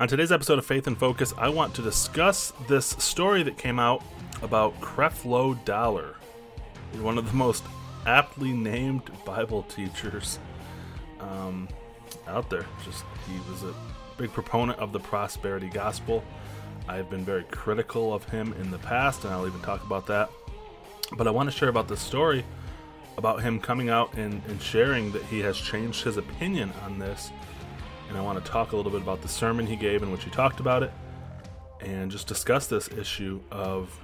On today's episode of Faith in Focus, I want to discuss this story that came out about Creflo Dollar, one of the most aptly named Bible teachers um, out there. Just he was a big proponent of the prosperity gospel. I have been very critical of him in the past, and I'll even talk about that. But I want to share about this story about him coming out and, and sharing that he has changed his opinion on this and I want to talk a little bit about the sermon he gave in which he talked about it, and just discuss this issue of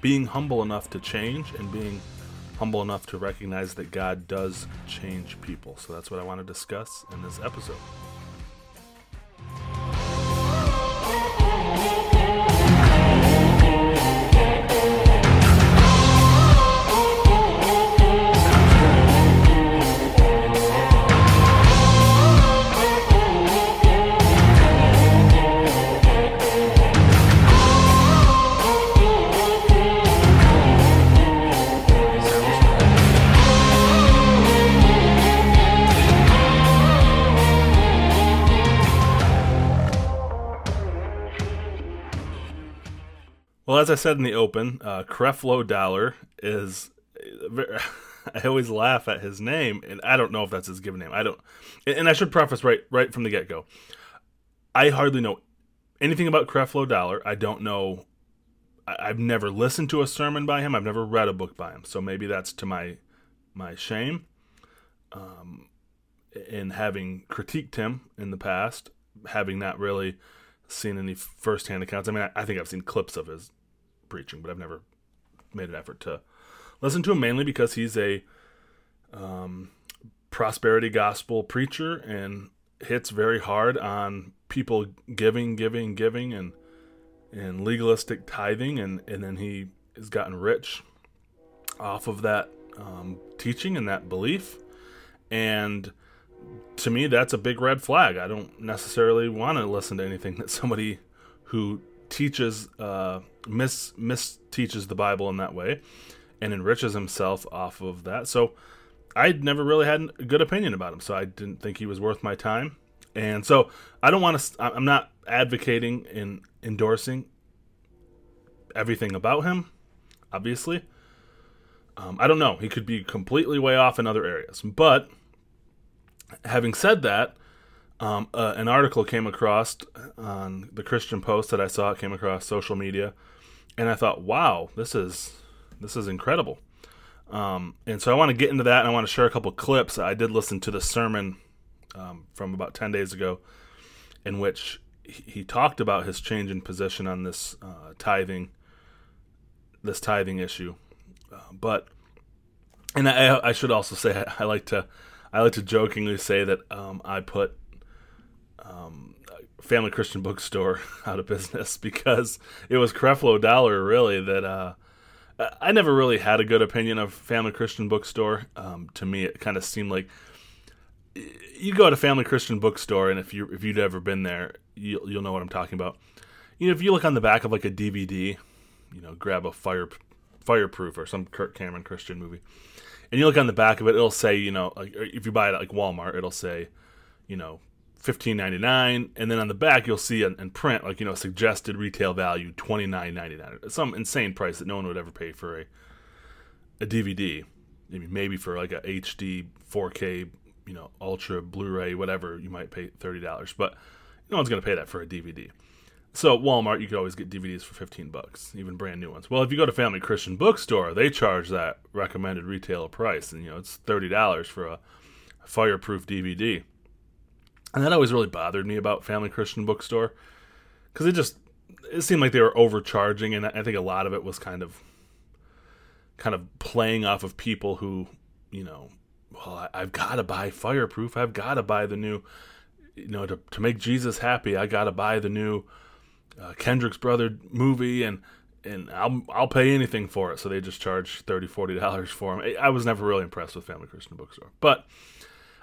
being humble enough to change and being humble enough to recognize that God does change people. So that's what I want to discuss in this episode. I said in the open, uh, Creflo Dollar is. I always laugh at his name, and I don't know if that's his given name. I don't, and I should preface right right from the get go. I hardly know anything about Creflo Dollar. I don't know. I, have never listened to a sermon by him. I've never read a book by him. So maybe that's to my my shame. Um, in having critiqued him in the past, having not really seen any firsthand accounts. I mean, I, I, think I've seen clips of his preaching, but I've never made an effort to listen to him mainly because he's a um, prosperity gospel preacher and hits very hard on people giving, giving, giving, and and legalistic tithing, and and then he has gotten rich off of that um, teaching and that belief, and to me, that's a big red flag. I don't necessarily want to listen to anything that somebody who teaches uh, mis mis teaches the Bible in that way and enriches himself off of that. So I never really had a good opinion about him. So I didn't think he was worth my time. And so I don't want to. I'm not advocating and endorsing everything about him. Obviously, um, I don't know. He could be completely way off in other areas, but having said that, um, uh, an article came across on the Christian Post that I saw. It came across social media, and I thought, "Wow, this is this is incredible." Um, and so I want to get into that, and I want to share a couple clips. I did listen to the sermon um, from about ten days ago, in which he talked about his change in position on this uh, tithing, this tithing issue. Uh, but, and I, I should also say I like to I like to jokingly say that um, I put um, Family Christian Bookstore out of business because it was Creflo Dollar really that uh, I never really had a good opinion of Family Christian Bookstore. Um, to me, it kind of seemed like you go to Family Christian Bookstore, and if you if you'd ever been there, you'll you'll know what I'm talking about. You know, if you look on the back of like a DVD, you know, grab a fire fireproof or some Kirk Cameron Christian movie and you look on the back of it, it'll say, you know, like if you buy it at like Walmart, it'll say, you know, fifteen ninety nine, and then on the back you'll see in, print like you know suggested retail value twenty nine ninety nine, some insane price that no one would ever pay for a a DVD. Maybe maybe for like a HD 4K, you know, Ultra Blu-ray, whatever, you might pay thirty dollars, but no one's gonna pay that for a DVD. So Walmart, you could always get DVDs for 15 bucks, even brand new ones. Well, if you go to Family Christian Bookstore, they charge that recommended retail price, and you know it's thirty dollars for a fireproof DVD. And that always really bothered me about Family Christian Bookstore because it just it seemed like they were overcharging, and I think a lot of it was kind of kind of playing off of people who, you know, well, I've got to buy fireproof. I've got to buy the new, you know, to to make Jesus happy. I got to buy the new uh, Kendrick's brother movie, and and I'll I'll pay anything for it. So they just charge 30 40 dollars for them. I was never really impressed with Family Christian Bookstore, but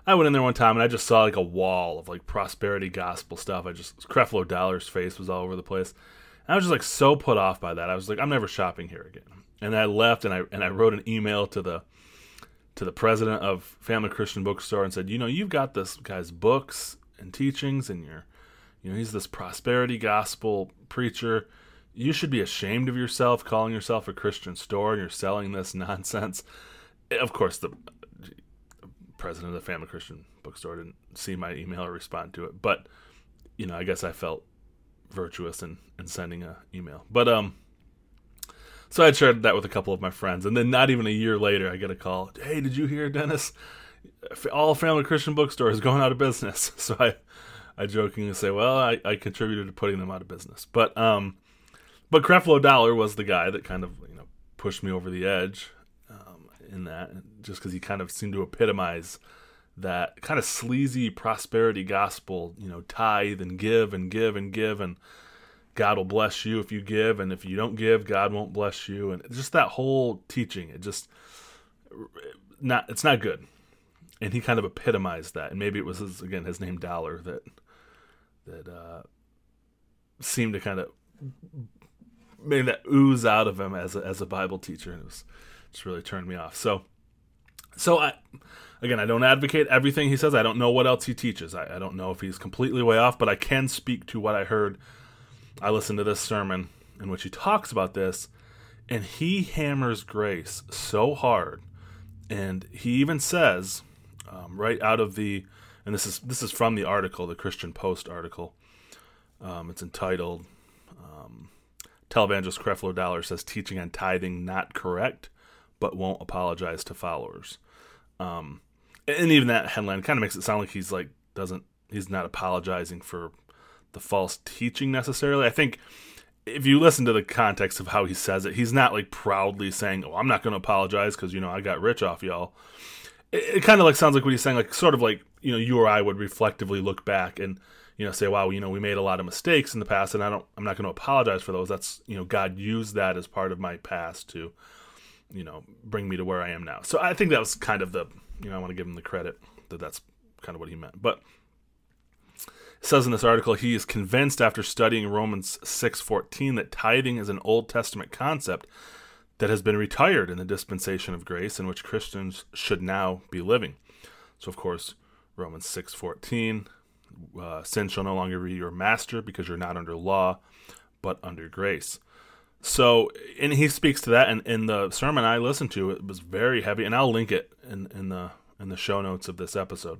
I went in there one time and I just saw like a wall of like prosperity gospel stuff. I just Creflo Dollar's face was all over the place. And I was just like so put off by that. I was like, I'm never shopping here again. And I left and I and I mm. wrote an email to the to the president of Family Christian Bookstore and said, you know, you've got this guy's books and teachings and your You know, he's this prosperity gospel preacher. You should be ashamed of yourself calling yourself a Christian store and you're selling this nonsense. Of course, the president of the Family Christian Bookstore didn't see my email or respond to it, but you know, I guess I felt virtuous in, in sending a email. But um, so I shared that with a couple of my friends, and then not even a year later, I get a call. Hey, did you hear, Dennis? All Family Christian Bookstore is going out of business. So I, I jokingly say, well, I, I contributed to putting them out of business. But um, but Creflo Dollar was the guy that kind of you know pushed me over the edge in that, just because he kind of seemed to epitomize that kind of sleazy prosperity gospel, you know, tithe and give and give and give and God will bless you if you give and if you don't give, God won't bless you and just that whole teaching, it just not it's not good. And he kind of epitomized that. And maybe it was his, again his name Dollar that that uh, seemed to kind of made that ooze out of him as a, as a Bible teacher, and it was just really turned me off. So, so I again, I don't advocate everything he says. I don't know what else he teaches. I, I don't know if he's completely way off, but I can speak to what I heard. I listened to this sermon in which he talks about this, and he hammers grace so hard, and he even says, um, right out of the, and this is this is from the article, the Christian Post article. Um, it's entitled um, "Televangelist Creflo Dollar says teaching on tithing not correct, but won't apologize to followers." Um, and even that headline kind of makes it sound like he's like doesn't he's not apologizing for the false teaching necessarily. I think if you listen to the context of how he says it, he's not like proudly saying, "Oh, I'm not going to apologize because you know I got rich off y'all." It, it kind of like sounds like what he's saying, like sort of like you know you or I would reflectively look back and you know say, "Wow, you know we made a lot of mistakes in the past, and I don't, I'm not going to apologize for those." That's you know God used that as part of my past to you know bring me to where I am now. So I think that was kind of the you know, I want to give him the credit that that's kind of what he meant. But says in this article he is convinced after studying Romans 6:14 that tithing is an Old Testament concept that has been retired in the dispensation of grace in which Christians should now be living. So of course, Romans 6:14 uh, sin shall no longer be your master because you're not under law but under grace. So, and he speaks to that, and in the sermon I listened to, it was very heavy, and I'll link it in, in the in the show notes of this episode.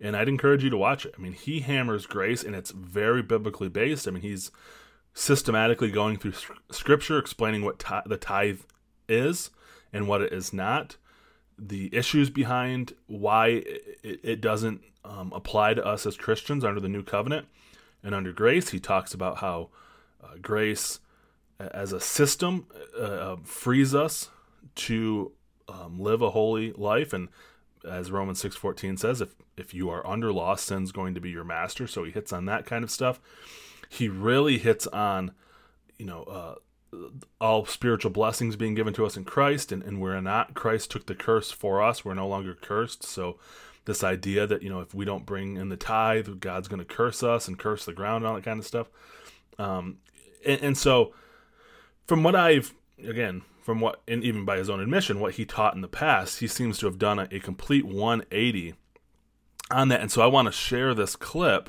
And I'd encourage you to watch it. I mean, he hammers grace, and it's very biblically based. I mean, he's systematically going through scripture, explaining what the tithe is and what it is not, the issues behind why it, it doesn't um, apply to us as Christians under the new covenant and under grace. He talks about how uh, grace as a system uh, uh, frees us to um, live a holy life. And as Romans 6:14 says if if you are under law sin's going to be your master. So he hits on that kind of stuff. He really hits on you know uh, all spiritual blessings being given to us in Christ. And, and we're not Christ took the curse for us. We're no longer cursed. So this idea that you know if we don't bring in the tithe God's going to curse us and curse the ground and all that kind of stuff. Um, and, and so from what I've again from what and even by his own admission what he taught in the past he seems to have done a, a complete 180 on that. And so I want to share this clip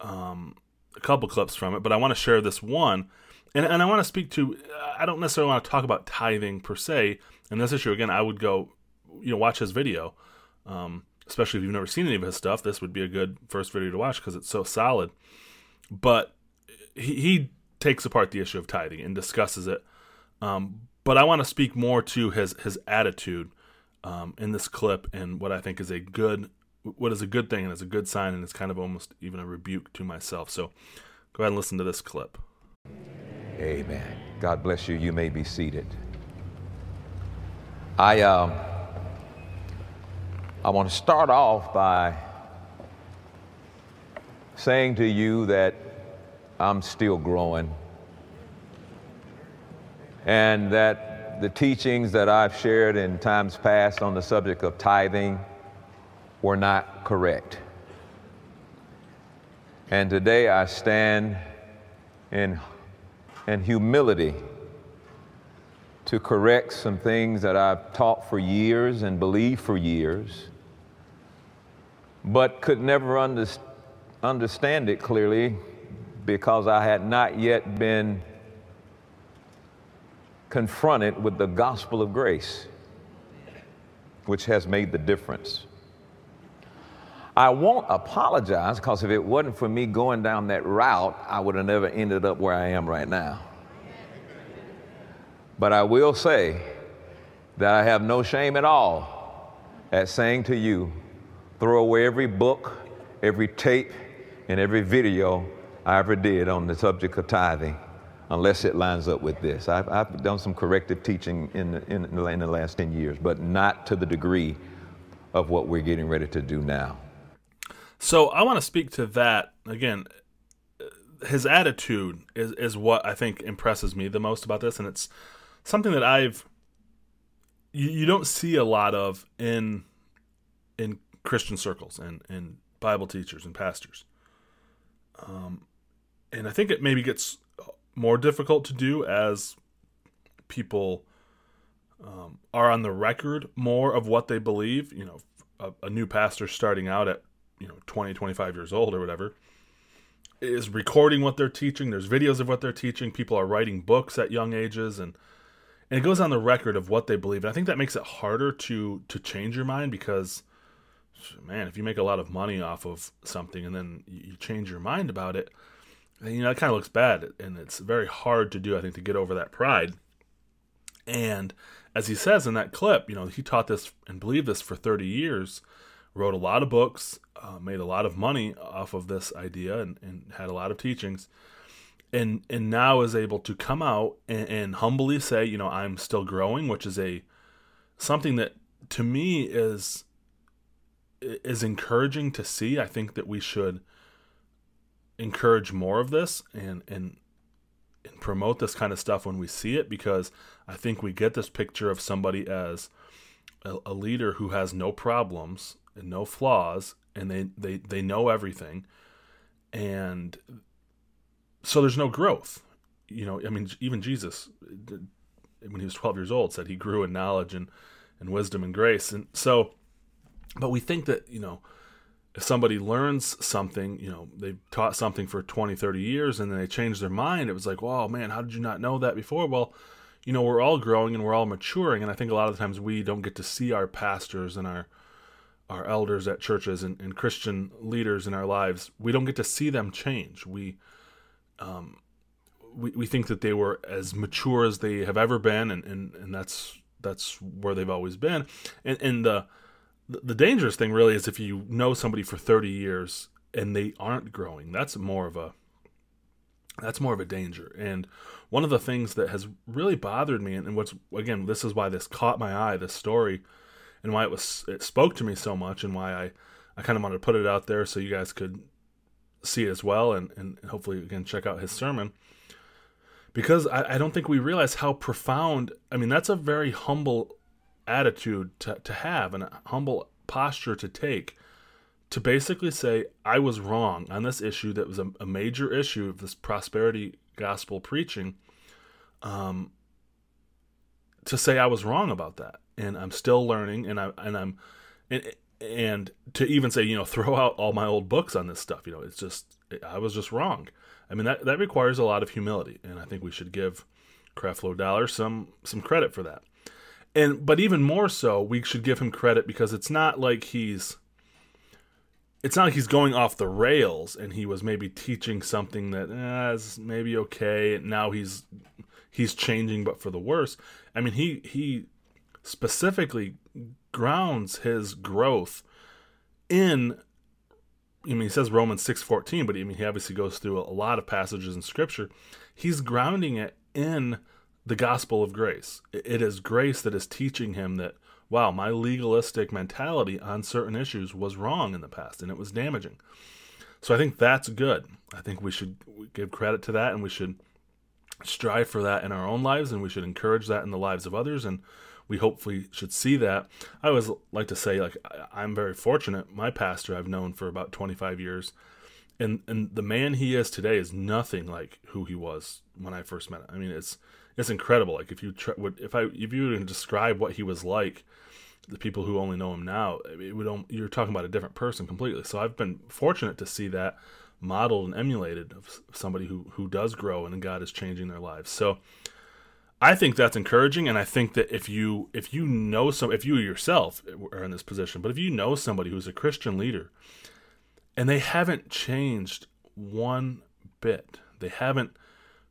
um, a couple clips from it but I want to share this one. And, and I want to speak to I don't necessarily want to talk about tithing per se and this issue. Again I would go you know watch his video um, especially if you've never seen any of his stuff this would be a good first video to watch because it's so solid. But he, he takes apart the issue of tithing and discusses it. Um, but I want to speak more to his his attitude um, in this clip and what I think is a good what is a good thing and is a good sign and it's kind of almost even a rebuke to myself. So go ahead and listen to this clip. Amen. God bless you. You may be seated. I um, I want to start off by saying to you that I'm still growing. And that the teachings that I've shared in times past on the subject of tithing were not correct. And today I stand in, in humility to correct some things that I've taught for years and believed for years, but could never understand understand it clearly because I had not yet been confronted with the gospel of grace, which has made the difference. I won't apologize because if it wasn't for me going down that route, I would have never ended up where I am right now. But I will say that I have no shame at all at saying to you, throw away every book, every tape, and every video I ever did on the subject of tithing unless it lines up with this. I've, I've done some corrective teaching in the, in, the, in the last 10 years, but not to the degree of what we're getting ready to do now. So I want to speak to that again. His attitude is is what I think impresses me the most about this, and it's something that I've you, you don't see a lot of in in Christian circles and and Bible teachers and pastors. Um, and I think it maybe gets more difficult to do as people um, are on the record more of what they believe. You know, a, a new pastor starting out at you know 20 25 years old or whatever is recording what they're teaching there's videos of what they're teaching people are writing books at young ages and and it goes on the record of what they believe and i think that makes it harder to to change your mind because man if you make a lot of money off of something and then you change your mind about it then, you know it kind of looks bad and it's very hard to do i think to get over that pride and as he says in that clip you know he taught this and believed this for 30 years wrote a lot of books, uh, made a lot of money off of this idea, and, and, had a lot of teachings, and and now is able to come out and, and humbly say, you know, I'm still growing, which is a something that to me is is encouraging to see. I think that we should encourage more of this and and and promote this kind of stuff when we see it because I think we get this picture of somebody as a, a leader who has no problems and no flaws and they, they, they know everything. And so there's no growth. You know i mean even jesus when he was 12 years old said he grew in knowledge and, and wisdom and grace. And so but we think that you know if somebody learns something you know they've taught something for 20 30 years and then they change their mind it was like oh man how did you not know that before well you know we're all growing and we're all maturing and i think a lot of times we don't get to see our pastors and our our elders at churches and, and, Christian leaders in our lives, we don't get to see them change. We, um, we, we think that they were as mature as they have ever been, and, and, and that's that's where they've always been. And, and the the dangerous thing really is if you know somebody for 30 years and they aren't growing. That's more of a that's more of a danger. And one of the things that has really bothered me, and what's again, this is why this caught my eye, this story and why it was it spoke to me so much and why I I kind of wanted to put it out there so you guys could see it as well and and hopefully again check out his sermon because I, I don't think we realize how profound I mean that's a very humble attitude to, to have and a humble posture to take to basically say I was wrong on this issue that was a, a major issue of this prosperity gospel preaching um to say I was wrong about that and I'm still learning, and I and I'm and and to even say you know throw out all my old books on this stuff, you know, it's just I was just wrong. I mean that that requires a lot of humility, and I think we should give Creflo Dollar some some credit for that. And but even more so, we should give him credit because it's not like he's it's not like he's going off the rails and he was maybe teaching something that eh, is maybe okay. and Now he's he's changing, but for the worse. I mean, he he specifically grounds his growth in I mean he says Romans 6:14 but I mean he obviously goes through a lot of passages in scripture he's grounding it in the gospel of grace it is grace that is teaching him that wow my legalistic mentality on certain issues was wrong in the past and it was damaging so I think that's good I think we should give credit to that and we should strive for that in our own lives and we should encourage that in the lives of others and we hopefully should see that. I always like to say, like, I'm very fortunate. My pastor I've known for about 25 years, and and the man he is today is nothing like who he was when I first met him. I mean, it's it's incredible. Like if you would if I if you to describe what he was like the people who only know him now, it would you're talking about a different person completely. So I've been fortunate to see that modeled and emulated of somebody who who does grow and God is changing their lives. So I think that's encouraging, and I think that if you if you know some if you yourself are in this position, but if you know somebody who's a Christian leader and they haven't changed one bit, they haven't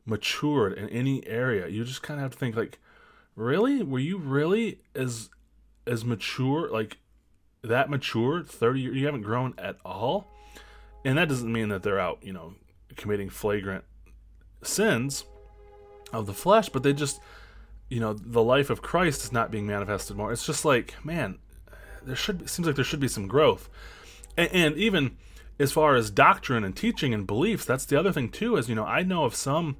matured in any area, you just kind of have to think like, really, were you really as as mature like that mature 30 years you haven't grown at all and that doesn't mean that they're out, you know, committing flagrant sins of the flesh, but they just, you know, the life of Christ is not being manifested more. It's just like, man, there should be, seems like there should be some growth, and, and even as far as doctrine and teaching and beliefs, that's the other thing too. Is you know, I know of some,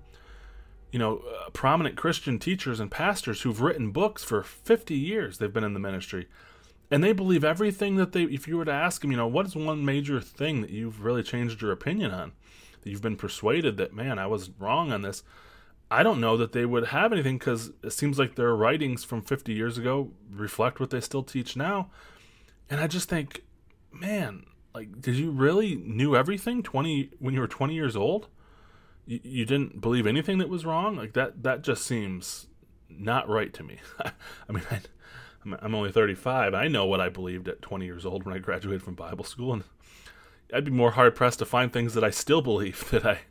you know, uh, prominent Christian teachers and pastors who've written books for 50 years. They've been in the ministry. And they believe everything that they if you were to ask them you know what is one major thing that you've really changed your opinion on? That you've been persuaded that man i was wrong on this. I don't know that they would have anything because it seems like their writings from 50 years ago reflect what they still teach now. And i just think man like did you really knew everything 20 when you were 20 years old you, you didn't believe anything that was wrong like that that just seems not right to me i mean I, I'm only 35. I know what I believed at 20 years old when I graduated from Bible school, and I'd be more hard pressed to find things that I still believe that I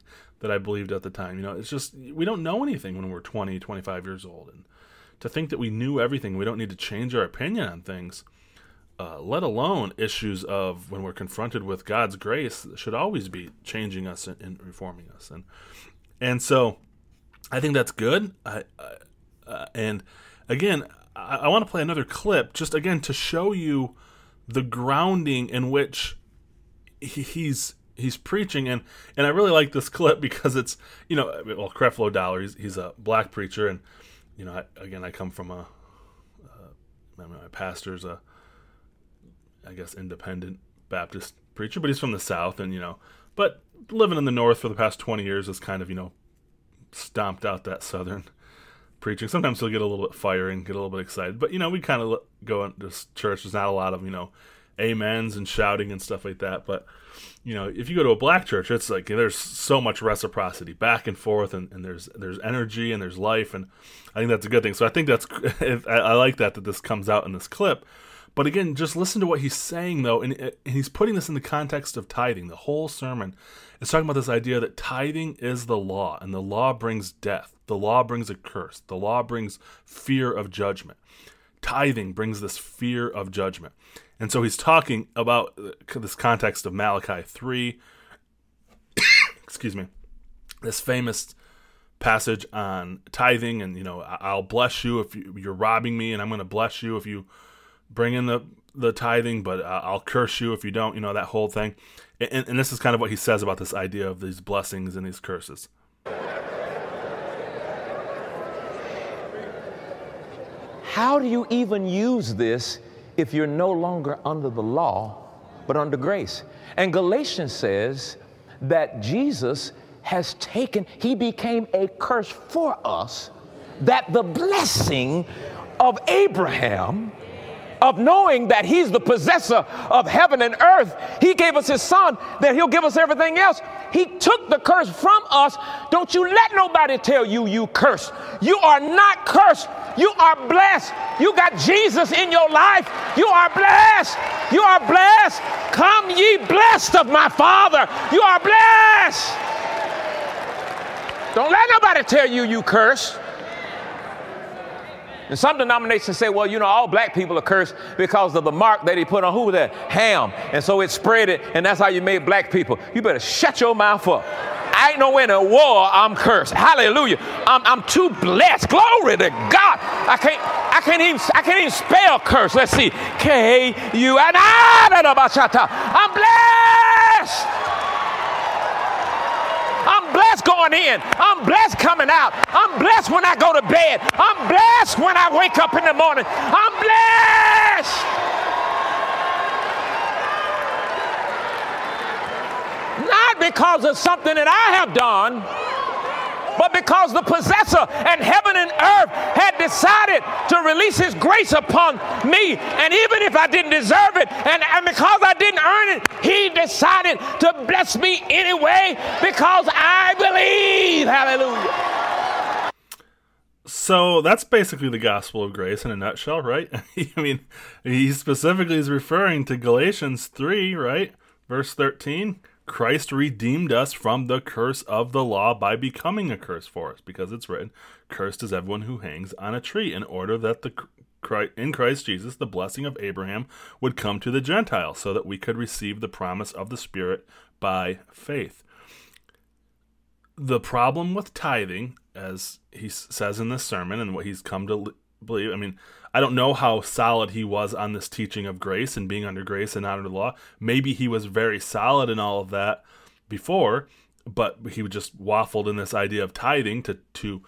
that I believed at the time. You know, it's just we don't know anything when we're 20, 25 years old, and to think that we knew everything, we don't need to change our opinion on things. Uh, let alone issues of when we're confronted with God's grace should always be changing us and, and reforming us, and and so I think that's good. I, uh, and again, I, I want to play another clip just again to show you the grounding in which he, he's he's preaching. And and I really like this clip because it's you know well Creflo Dollar he's, he's a black preacher. And you know I, again I come from a uh, my pastor's a I guess independent Baptist preacher but he's from the south and you know but living in the north for the past 20 years has kind of you know stomped out that southern preaching. Sometimes he'll get a little bit firing, get a little bit excited. But you know, we kind of go into this church. There's not a lot of you know, amens and shouting and stuff like that. But you know, if you go to a black church, it's like there's so much reciprocity, back and forth, and, and there's there's energy and there's life, and I think that's a good thing. So I think that's I like that that this comes out in this clip. But again, just listen to what he's saying though, and, uh, and he's putting this in the context of tithing. The whole sermon is talking about this idea that tithing is the law, and the law brings death. The law brings a curse. The law brings fear of judgment. Tithing brings this fear of judgment. And so he's talking about uh, this context of Malachi 3. Excuse me. This famous passage on tithing and you know I'll bless you if you're robbing me and I'm going to bless you if you bring in the the tithing but uh, I'll curse you if you don't you know that whole thing and, and this is kind of what he says about this idea of these blessings and these curses How do you even use this if you're no longer under the law, but under grace? And Galatians says that Jesus has taken, he became a curse for us, that the blessing of Abraham of knowing that He's the possessor of heaven and earth. He gave us His Son, that He'll give us everything else. He took the curse from us. Don't you let nobody tell you you cursed. You are not cursed. You are blessed. You got Jesus in your life. You are blessed. You are blessed. Come ye blessed of my Father. You are blessed. Don't let nobody tell you you cursed. And some denominations say, well, you know, all black people are cursed because of the mark that he put on who was that? Ham. And so it spread it, and that's how you made black people. You better shut your mouth up. I ain't no in a war, I'm cursed. Hallelujah. I'm, I'm too blessed. Glory to God. I can't, I can't even, I can't even spell curse. Let's see. K U N I'm blessed. I'm blessed going in. I'm blessed coming out. I'm blessed when I go to bed. I'm blessed when I wake up in the morning. I'm blessed. Not because of something that I have done, but because the possessor and heaven and earth had decided to release his grace upon me. And even if I didn't deserve it, and, and because I didn't earn it, he decided to bless me anyway because I believe. Hallelujah. So that's basically the gospel of grace in a nutshell, right? I mean, he specifically is referring to Galatians 3, right? Verse 13. Christ redeemed us from the curse of the law by becoming a curse for us, because it's written, Cursed is everyone who hangs on a tree, in order that the in Christ Jesus the blessing of Abraham would come to the Gentiles, so that we could receive the promise of the Spirit by faith. The problem with tithing, as he says in this sermon, and what he's come to believe, I mean, I don't know how solid he was on this teaching of grace and being under grace and not under the law. Maybe he was very solid in all of that before, but he just waffled in this idea of tithing to to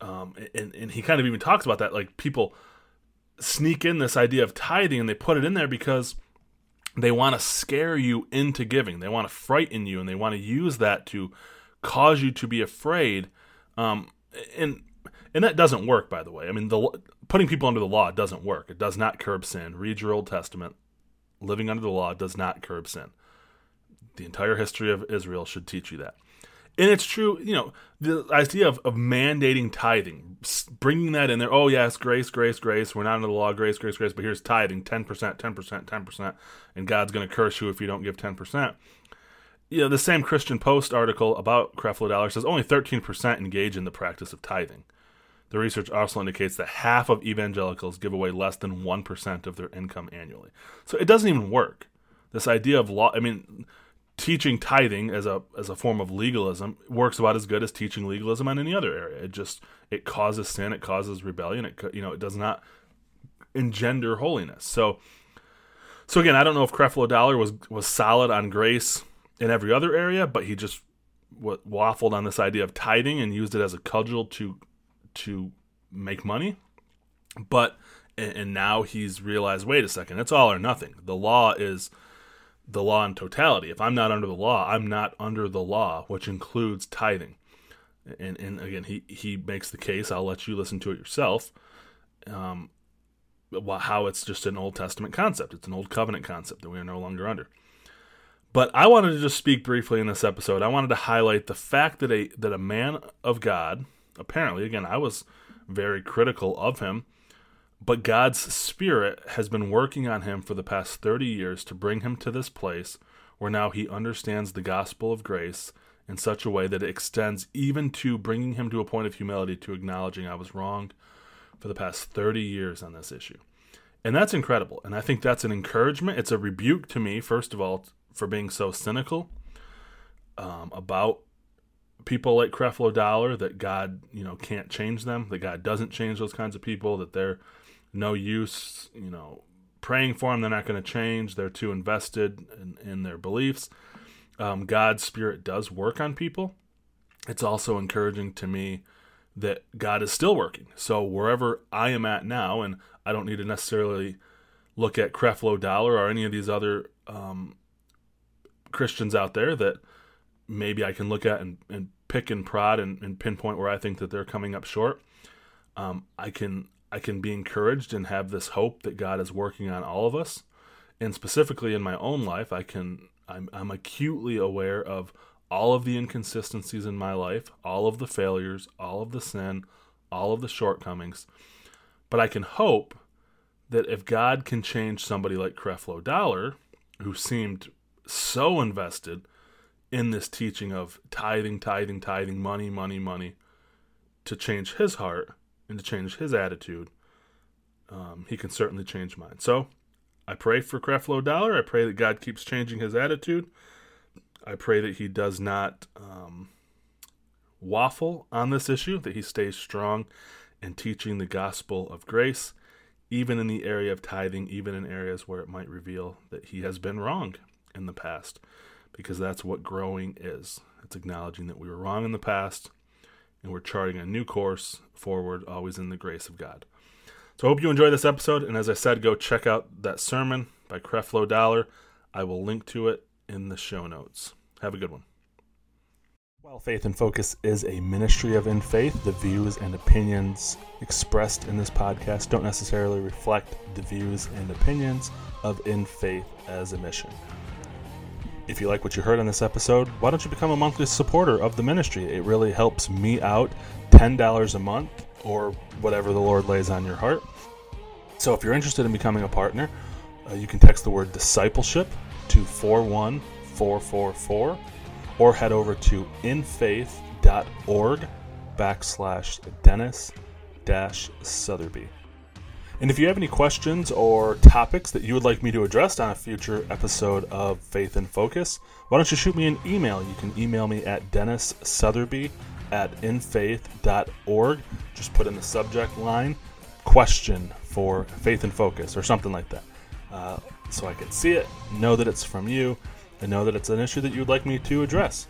um, and and he kind of even talks about that like people sneak in this idea of tithing and they put it in there because they want to scare you into giving. They want to frighten you and they want to use that to cause you to be afraid. Um, and and that doesn't work, by the way. I mean, the putting people under the law doesn't work. It does not curb sin. Read your Old Testament. Living under the law does not curb sin. The entire history of Israel should teach you that. And it's true, you know, the idea of, of mandating tithing, bringing that in there. Oh, yes, grace, grace, grace. We're not under the law, grace, grace, grace. But here's tithing 10%, 10%, 10%. And God's going to curse you if you don't give 10%. You know, the same Christian Post article about Creflo Dollar says only 13% engage in the practice of tithing. The research also indicates that half of evangelicals give away less than 1% of their income annually. So it doesn't even work. This idea of law, I mean, teaching tithing as a as a form of legalism works about as good as teaching legalism on any other area. It just it causes sin, it causes rebellion, it you know, it does not engender holiness. So so again, I don't know if Creflo Dollar was was solid on grace in every other area, but he just waffled on this idea of tithing and used it as a cudgel to to make money. But and now he's realized, wait a second, it's all or nothing. The law is the law in totality. If I'm not under the law, I'm not under the law, which includes tithing. And and again, he he makes the case. I'll let you listen to it yourself. Um, how it's just an Old Testament concept. It's an Old Covenant concept that we are no longer under. But I wanted to just speak briefly in this episode. I wanted to highlight the fact that a that a man of God, apparently, again, I was very critical of him, but God's Spirit has been working on him for the past 30 years to bring him to this place where now he understands the gospel of grace in such a way that it extends even to bringing him to a point of humility to acknowledging I was wrong for the past 30 years on this issue. And that's incredible. And I think that's an encouragement. It's a rebuke to me, first of all, for being so cynical um, about people like Creflo Dollar that God, you know, can't change them, that God doesn't change those kinds of people, that they're no use, you know, praying for them. They're not going to change. They're too invested in, in their beliefs. Um, God's Spirit does work on people. It's also encouraging to me that God is still working. So wherever I am at now, and I don't need to necessarily look at Creflo Dollar or any of these other um, Christians out there that maybe I can look at and, and pick and prod and, and, pinpoint where I think that they're coming up short. Um, I can I can be encouraged and have this hope that God is working on all of us. And specifically in my own life, I can I'm, I'm acutely aware of all of the inconsistencies in my life, all of the failures, all of the sin, all of the shortcomings. But I can hope that if God can change somebody like Creflo Dollar, who seemed so invested in this teaching of tithing, tithing, tithing, money, money, money, to change his heart and to change his attitude, um, he can certainly change mine. So I pray for Creflo Dollar. I pray that God keeps changing his attitude. I pray that he does not um, waffle on this issue, that he stays strong in teaching the gospel of grace, even in the area of tithing, even in areas where it might reveal that he has been wrong in the past, because that's what growing is. It's acknowledging that we were wrong in the past and we're charting a new course forward, always in the grace of God. So I hope you enjoy this episode, and as I said, go check out that sermon by Creflo Dollar. I will link to it in the show notes. Have a good one. While Faith in Focus is a ministry of In Faith, the views and opinions expressed in this podcast don't necessarily reflect the views and opinions of In Faith as a mission. If you like what you heard on this episode, why don't you become a monthly supporter of the ministry? It really helps me out $10 a month or whatever the Lord lays on your heart. So if you're interested in becoming a partner, uh, you can text the word discipleship to 41444 or head over to infaith.org backslash Dennis dash Sutherby. And if you have any questions or topics that you would like me to address on a future episode of Faith in Focus, why don't you shoot me an email? You can email me at Dennis Sutherby at infaith.org. Just put in the subject line question for Faith in Focus or something like that. Uh, so I can see it, know that it's from you, and know that it's an issue that you would like me to address.